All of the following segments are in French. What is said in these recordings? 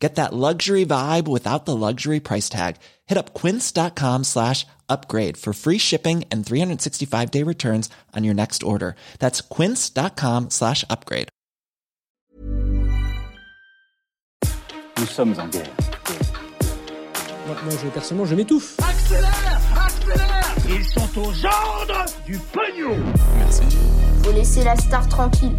Get that luxury vibe without the luxury price tag. Hit up quince.com slash upgrade for free shipping and 365 day returns on your next order. That's quince.com slash upgrade. Nous sommes en guerre. Moi, moi, je, personnellement, je m'étouffe. Accélère Accélère Ils sont aux ordres du pognon Merci. Faut laisser la star tranquille.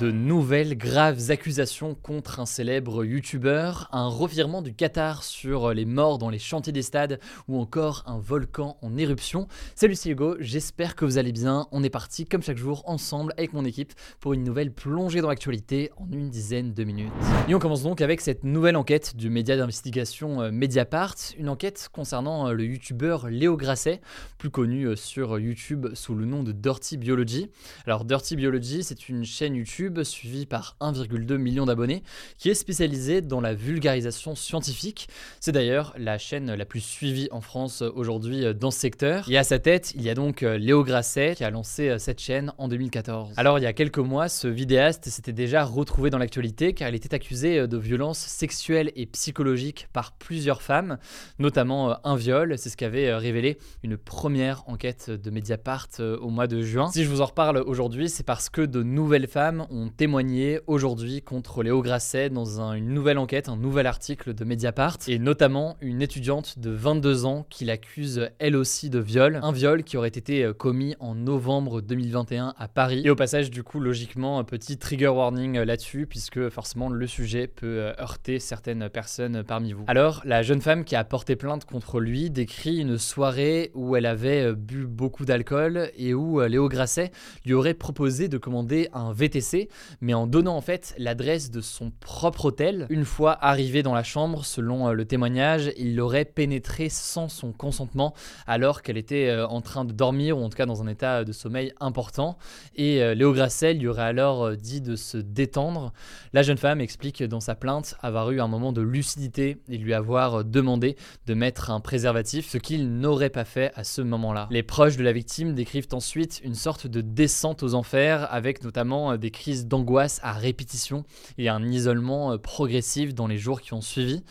De nouvelles graves accusations contre un célèbre youtubeur, un revirement du Qatar sur les morts dans les chantiers des stades ou encore un volcan en éruption. Salut c'est Hugo, j'espère que vous allez bien. On est parti comme chaque jour ensemble avec mon équipe pour une nouvelle plongée dans l'actualité en une dizaine de minutes. Et on commence donc avec cette nouvelle enquête du média d'investigation euh, Mediapart, une enquête concernant euh, le youtubeur Léo Grasset, plus connu euh, sur YouTube sous le nom de Dirty Biology. Alors Dirty Biology, c'est une chaîne YouTube suivi par 1,2 million d'abonnés, qui est spécialisée dans la vulgarisation scientifique. C'est d'ailleurs la chaîne la plus suivie en France aujourd'hui dans ce secteur. Et à sa tête, il y a donc Léo Grasset qui a lancé cette chaîne en 2014. Alors il y a quelques mois, ce vidéaste s'était déjà retrouvé dans l'actualité car il était accusé de violences sexuelles et psychologiques par plusieurs femmes, notamment un viol. C'est ce qu'avait révélé une première enquête de Mediapart au mois de juin. Si je vous en reparle aujourd'hui, c'est parce que de nouvelles femmes ont témoigné aujourd'hui contre Léo Grasset dans une nouvelle enquête, un nouvel article de Mediapart, et notamment une étudiante de 22 ans qui l'accuse elle aussi de viol, un viol qui aurait été euh, commis en novembre 2021 à Paris. Et au passage, du coup, logiquement, un petit trigger warning euh, là-dessus, puisque forcément le sujet peut euh, heurter certaines personnes parmi vous. Alors, la jeune femme qui a porté plainte contre lui décrit une soirée où elle avait bu beaucoup d'alcool et où Léo Grasset lui aurait proposé de commander un VTC mais en donnant en fait l'adresse de son propre hôtel. Une fois arrivé dans la chambre, selon euh, le témoignage, il l'aurait pénétré sans son consentement alors qu'elle était euh, en train de dormir ou en tout cas dans un état de sommeil important. Et euh, Léo Grasset lui aurait alors dit de se détendre. La jeune femme explique dans sa plainte avoir eu un moment de lucidité et lui avoir demandé de mettre un préservatif, ce qu'il n'aurait pas fait à ce moment-là. Les proches de la victime décrivent ensuite une sorte de descente aux enfers avec notamment des d'angoisse à répétition et un isolement euh, progressif dans les jours qui ont suivi.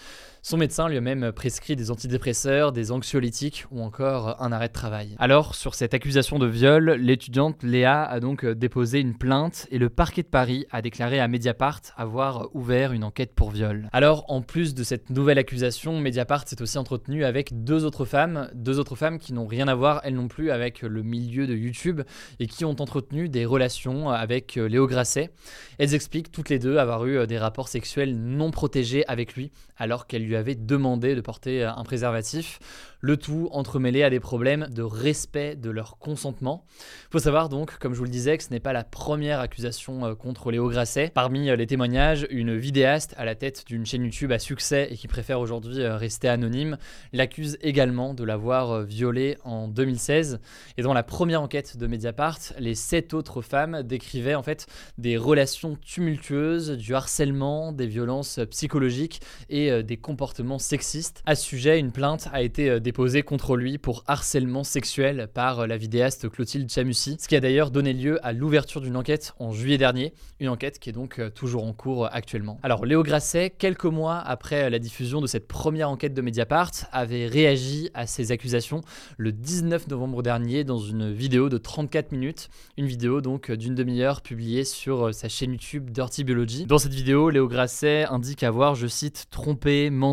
Son médecin lui a même prescrit des antidépresseurs, des anxiolytiques ou encore un arrêt de travail. Alors, sur cette accusation de viol, l'étudiante Léa a donc déposé une plainte et le parquet de Paris a déclaré à Mediapart avoir ouvert une enquête pour viol. Alors, en plus de cette nouvelle accusation, Mediapart s'est aussi entretenu avec deux autres femmes, deux autres femmes qui n'ont rien à voir elles non plus avec le milieu de YouTube et qui ont entretenu des relations avec Léo Grasset. Elles expliquent toutes les deux avoir eu des rapports sexuels non protégés avec lui alors qu'elles lui avait demandé de porter un préservatif, le tout entremêlé à des problèmes de respect de leur consentement. Il faut savoir donc, comme je vous le disais, que ce n'est pas la première accusation euh, contre Léo Grasset. Parmi euh, les témoignages, une vidéaste à la tête d'une chaîne YouTube à succès et qui préfère aujourd'hui euh, rester anonyme l'accuse également de l'avoir violée en 2016. Et dans la première enquête de Mediapart, les sept autres femmes décrivaient en fait des relations tumultueuses, du harcèlement, des violences psychologiques et des comportements sexistes. À ce sujet, une plainte a été déposée contre lui pour harcèlement sexuel par la vidéaste Clotilde Chamussi, ce qui a d'ailleurs donné lieu à l'ouverture d'une enquête en juillet dernier, une enquête qui est donc euh, toujours en cours actuellement. Alors Léo Grasset, quelques mois après la diffusion de cette première enquête de Mediapart, avait réagi à ces accusations le 19 novembre dernier dans une vidéo de 34 minutes, une vidéo donc d'une demi-heure publiée sur sa chaîne YouTube Dirty Biology. Dans cette vidéo, Léo Grasset indique avoir, je cite, trompé, menti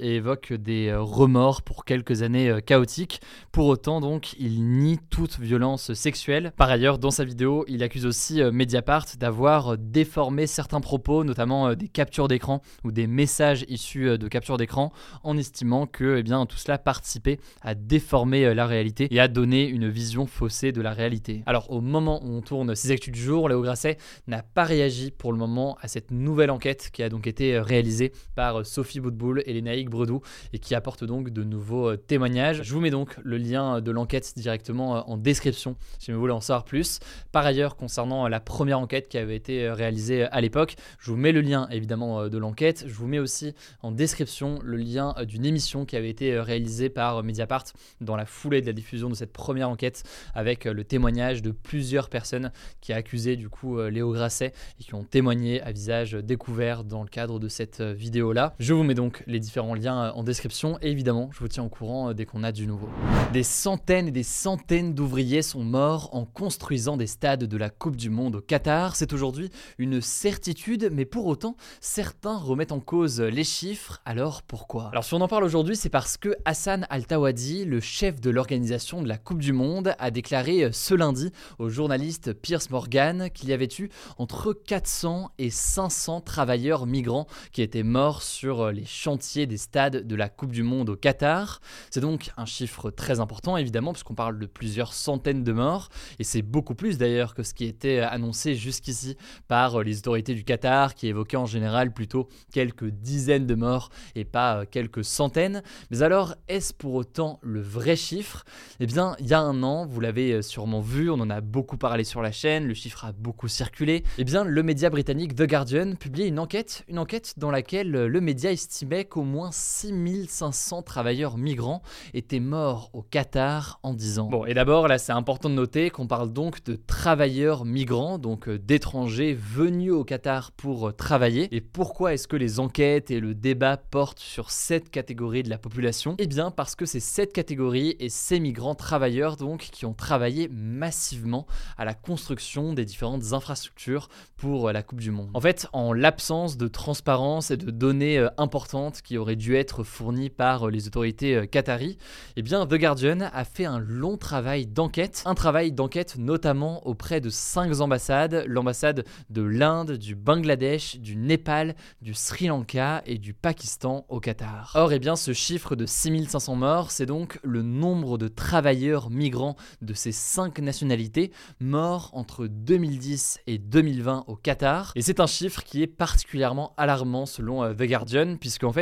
et évoque des remords pour quelques années euh, chaotiques. Pour autant, donc, il nie toute violence sexuelle. Par ailleurs, dans sa vidéo, il accuse aussi euh, Mediapart d'avoir euh, déformé certains propos, notamment des captures d'écran ou des messages issus de captures d'écran, en estimant que eh bien, tout cela participait à déformer la réalité et à donner une vision faussée de la réalité. Alors, au moment où on tourne ces actus du jour, Léo Grasset n'a pas réagi pour le moment à cette nouvelle enquête qui a donc été réalisée par Sophie Boutboul Et Lénaïque Bredou et qui apporte donc de nouveaux témoignages. Je vous mets donc le lien de l'enquête directement en description si vous voulez en savoir plus. Par ailleurs, concernant la première enquête qui avait été réalisée à l'époque, je vous mets le lien évidemment de l'enquête. Je vous mets aussi en description le lien d'une émission qui avait été réalisée par Mediapart dans la foulée de la diffusion de cette première enquête avec le témoignage de plusieurs personnes qui a accusé du coup Léo Grasset et qui ont témoigné à visage découvert dans le cadre de cette vidéo là. Je vous mets donc les différents liens en description et évidemment je vous tiens au courant dès qu'on a du nouveau. Des centaines et des centaines d'ouvriers sont morts en construisant des stades de la Coupe du Monde au Qatar. C'est aujourd'hui une certitude, mais pour autant, certains remettent en cause les chiffres. Alors pourquoi? Alors si on en parle aujourd'hui, c'est parce que Hassan Al-Tawadi, le chef de l'organisation de la Coupe du Monde, a déclaré ce lundi au journaliste Pierce Morgan qu'il y avait eu entre 400 et 500 travailleurs migrants qui étaient morts sur les chantiers des stades de la Coupe du Monde au Qatar. C'est donc un chiffre très important évidemment puisqu'on parle de plusieurs centaines de morts et c'est beaucoup plus d'ailleurs que ce qui était annoncé jusqu'ici par les autorités du Qatar qui évoquaient en général plutôt quelques dizaines de morts et pas quelques centaines. Mais alors est-ce pour autant le vrai chiffre? Eh bien il y a un an, vous l'avez sûrement vu, on en a beaucoup parlé sur la chaîne, le chiffre a beaucoup circulé. Eh bien le média britannique The Guardian publiait une enquête, une enquête dans laquelle le média estimait qu'au moins 6500 travailleurs migrants étaient morts au Qatar en 10 ans. Bon et d'abord là c'est important de noter qu'on parle donc de travailleurs migrants, donc euh, d'étrangers venus au Qatar pour euh, travailler. Et pourquoi est-ce que les enquêtes et le débat portent sur cette catégorie de la population? Eh bien parce que c'est cette catégorie et ces migrants travailleurs donc qui ont travaillé massivement à la construction des différentes infrastructures pour euh, la Coupe du Monde. En fait, en l'absence de transparence et de données importantes qui auraient dû être fournies par les autorités qataries, eh bien The Guardian a fait un long travail d'enquête, un travail d'enquête notamment auprès de cinq ambassades, l'ambassade de l'Inde, du Bangladesh, du Népal, du Sri Lanka et du Pakistan au Qatar. Or, eh bien, ce chiffre de 6500 morts, c'est donc le nombre de travailleurs migrants de ces cinq nationalités morts entre 2010 et 2020 au Qatar. Et c'est un chiffre qui est particulièrement alarmant selon euh, The Guardian, puisque en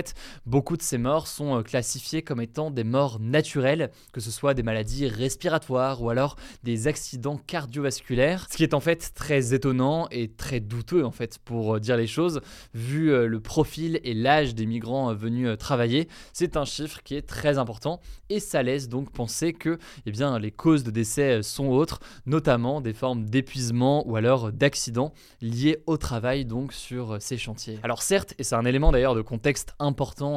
beaucoup de ces morts sont euh, classifiés comme étant des morts naturelles, que ce soit des maladies respiratoires ou alors des accidents cardiovasculaires, ce qui est en fait très étonnant et très douteux en fait pour euh, dire les choses, vu euh, le profil et l'âge des migrants venus travailler, c'est un chiffre qui est très important et ça laisse donc penser que eh bien, les causes de décès sont autres, notamment des formes d'épuisement ou alors d'accidents liés au travail donc sur ces chantiers. Alors certes, et c'est un élément d'ailleurs de contexte important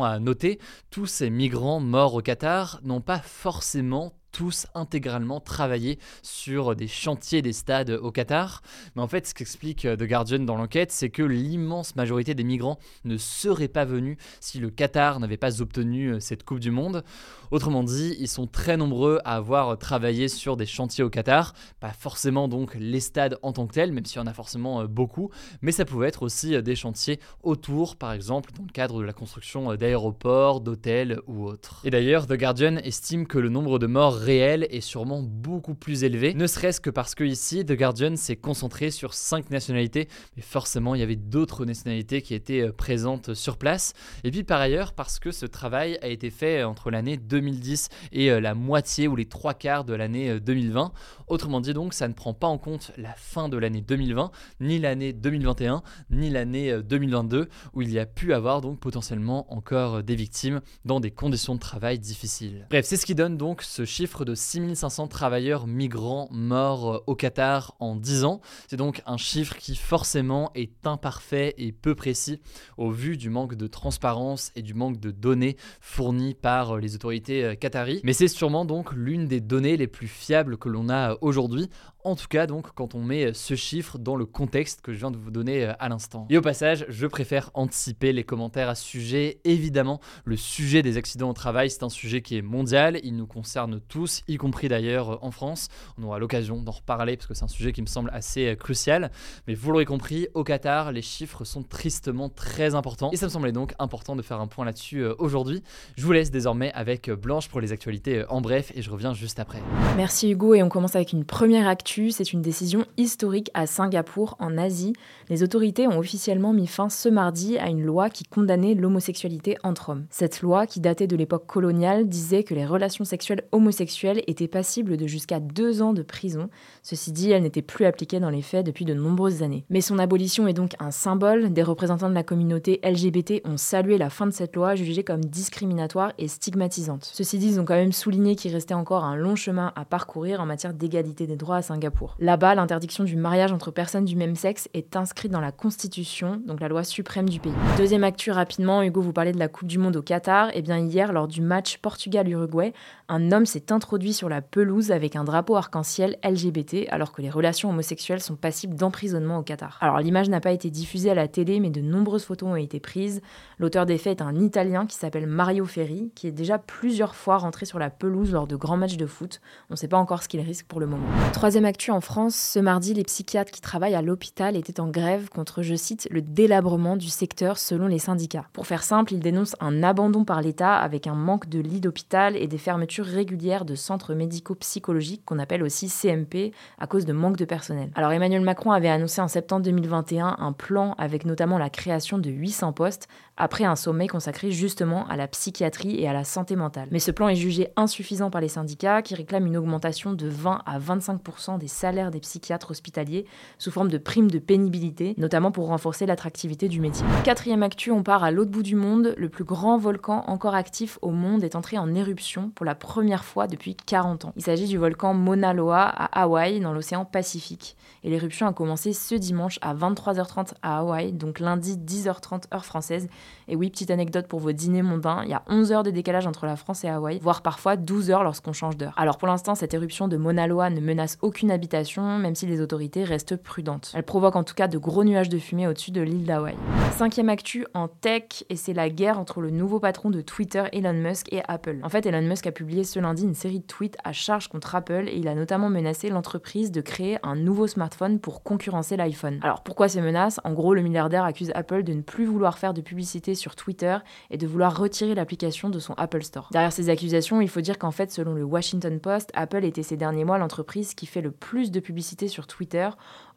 à noter, tous ces migrants morts au Qatar n'ont pas forcément tous intégralement travaillé sur des chantiers des stades au Qatar. Mais en fait, ce qu'explique euh, The Guardian dans l'enquête, c'est que l'immense majorité des migrants ne seraient pas venus si le Qatar n'avait pas obtenu euh, cette Coupe du Monde. Autrement dit, ils sont très nombreux à avoir travaillé sur des chantiers au Qatar, pas forcément donc les stades en tant que tels, même s'il y en a forcément euh, beaucoup, mais ça pouvait être aussi des chantiers autour, par exemple dans le cadre de la construction d'aéroports, d'hôtels ou autres. Et d'ailleurs, The Guardian estime que le nombre de morts réel est sûrement beaucoup plus élevé, ne serait-ce que parce que ici, The Guardian s'est concentré sur 5 nationalités, mais forcément il y avait d'autres nationalités qui étaient euh, présentes sur place. Et puis par ailleurs, parce que ce travail a été fait entre l'année 2010 et euh, la moitié ou les trois quarts de l'année 2020. Euh, Autrement dit donc, ça ne prend pas en compte la fin de l'année 2020, ni l'année 2021, ni l'année 2022, où il y a pu avoir donc potentiellement encore des victimes dans des conditions de travail difficiles. Bref, c'est ce qui donne donc ce chiffre de 6500 travailleurs migrants morts euh, au Qatar en 10 ans. C'est donc un chiffre qui forcément est imparfait et peu précis au vu du manque de transparence et du manque de données fournies par euh, les autorités euh, qataries. Mais c'est sûrement donc l'une des données les plus fiables que l'on a aujourd'hui en tout cas, donc, quand on met ce chiffre dans le contexte que je viens de vous donner euh, à l'instant. Et au passage, je préfère anticiper les commentaires à ce sujet. Évidemment, le sujet des accidents au travail, c'est un sujet qui est mondial. Il nous concerne tous y compris d'ailleurs en France. On aura l'occasion d'en reparler parce que c'est un sujet qui me semble assez crucial. Mais vous l'aurez compris, au Qatar, les chiffres sont tristement très importants. Et ça me semblait donc important de faire un point là-dessus aujourd'hui. Je vous laisse désormais avec Blanche pour les actualités en bref et je reviens juste après. Merci Hugo et on commence avec une première actu. C'est une décision historique à Singapour, en Asie. Les autorités ont officiellement mis fin ce mardi à une loi qui condamnait l'homosexualité entre hommes. Cette loi, qui datait de l'époque coloniale, disait que les relations sexuelles homosexuelles étaient passibles de jusqu'à deux ans de prison. Ceci dit, elle n'était plus appliquée dans les faits depuis de nombreuses années. Mais son abolition est donc un symbole. Des représentants de la communauté LGBT ont salué la fin de cette loi, jugée comme discriminatoire et stigmatisante. Ceci dit, ils ont quand même souligné qu'il restait encore un long chemin à parcourir en matière d'égalité des droits à Singapour. Là-bas, l'interdiction du mariage entre personnes du même sexe est inscrite dans la Constitution, donc la loi suprême du pays. Deuxième actu rapidement, Hugo vous parlait de la Coupe du Monde au Qatar. Eh bien hier, lors du match Portugal-Uruguay, un homme s'est introduit sur la pelouse avec un drapeau arc-en-ciel LGBT, alors que les relations homosexuelles sont passibles d'emprisonnement au Qatar. Alors l'image n'a pas été diffusée à la télé, mais de nombreuses photos ont été prises. L'auteur des faits est un Italien qui s'appelle Mario Ferri, qui est déjà plusieurs fois rentré sur la pelouse lors de grands matchs de foot. On ne sait pas encore ce qu'il risque pour le moment. Troisième actu en France, ce mardi, les psychiatres qui travaillent à l'hôpital étaient en grève contre, je cite, le délabrement du secteur selon les syndicats. Pour faire simple, ils dénoncent un abandon par l'État avec un manque de lits d'hôpital et des fermetures régulières de centres médico-psychologiques qu'on appelle aussi CMP à cause de manque de personnel. Alors Emmanuel Macron avait annoncé en septembre 2021 un plan avec notamment la création de 800 postes après un sommet consacré justement à la psychiatrie et à la santé mentale. Mais ce plan est jugé insuffisant par les syndicats qui réclament une augmentation de 20 à 25 des salaires des psychiatres hospitaliers sous forme de primes de pénibilité, notamment pour renforcer l'attractivité du métier. Quatrième actu, on part à l'autre bout du monde. Le plus grand volcan encore actif au monde est entré en éruption pour la première fois depuis 40 ans. Il s'agit du volcan Mauna Loa à Hawaï, dans l'océan Pacifique. Et l'éruption a commencé ce dimanche à 23h30 à Hawaï, donc lundi 10h30 heure française. Et oui, petite anecdote pour vos dîners mondains, il y a 11 heures de décalage entre la France et Hawaï, voire parfois 12 heures lorsqu'on change d'heure. Alors pour l'instant, cette éruption de Mauna Loa ne menace aucune habitation, même si les autorités restent prudentes. Elle provoque en tout cas de gros nuages de fumée au-dessus de l'île d'Hawaï. Cinquième actu en tech, et c'est la guerre entre le nouveau patron de Twitter, Elon Musk, et Apple. En fait, Elon Musk a publié ce lundi une série de tweets à charge contre Apple et il a notamment menacé l'entreprise de créer un nouveau smartphone pour concurrencer l'iPhone. Alors pourquoi ces menaces? En gros, le milliardaire accuse Apple de ne plus vouloir faire de publicité sur Twitter et de vouloir retirer l'application de son Apple Store. Derrière ces accusations, il faut dire qu'en fait, selon le Washington Post, Apple était ces derniers mois l'entreprise qui fait le plus de publicité sur Twitter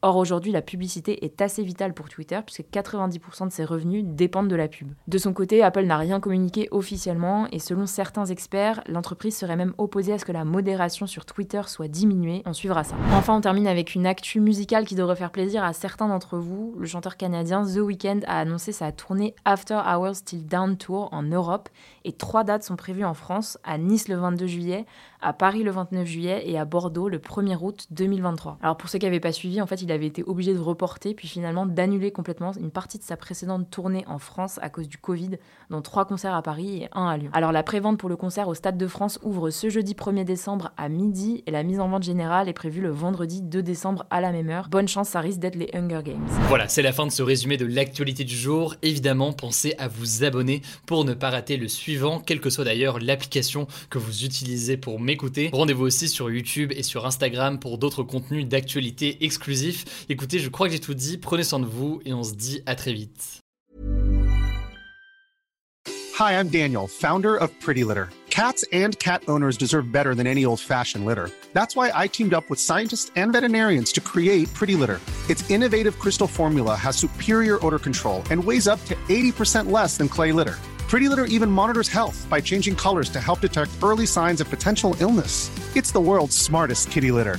Or aujourd'hui, la publicité est assez vitale pour Twitter puisque 90% de ses revenus dépendent de la pub. De son côté, Apple n'a rien communiqué officiellement et selon certains experts, l'entreprise serait même opposée à ce que la modération sur Twitter soit diminuée. On suivra ça. Enfin, on termine avec une actu musicale qui devrait faire plaisir à certains d'entre vous. Le chanteur canadien The Weeknd a annoncé sa tournée After Hours Till Down Tour en Europe et trois dates sont prévues en France, à Nice le 22 juillet, à Paris le 29 juillet et à Bordeaux le 1er août 2023. Alors pour ceux qui n'avaient pas suivi, en fait, il avait été obligé de reporter puis finalement d'annuler complètement une partie de sa précédente tournée en France à cause du Covid, dont trois concerts à Paris et un à Lyon. Alors la prévente pour le concert au Stade de France ouvre ce jeudi 1er décembre à midi et la mise en vente générale est prévue le vendredi 2 décembre à la même heure. Bonne chance, ça risque d'être les Hunger Games. Voilà, c'est la fin de ce résumé de l'actualité du jour. Évidemment, pensez à vous abonner pour ne pas rater le suivant, quelle que soit d'ailleurs l'application que vous utilisez pour m'écouter. Rendez-vous aussi sur YouTube et sur Instagram d'autres contenus d'actualité exclusifs. Écoutez, je crois que j'ai tout dit. Prenez soin de vous et on se dit à très vite. Hi, I'm Daniel, founder of Pretty Litter. Cats and cat owners deserve better than any old-fashioned litter. That's why I teamed up with scientists and veterinarians to create Pretty Litter. Its innovative crystal formula has superior odor control and weighs up to 80% less than clay litter. Pretty Litter even monitors health by changing colors to help detect early signs of potential illness. It's the world's smartest kitty litter.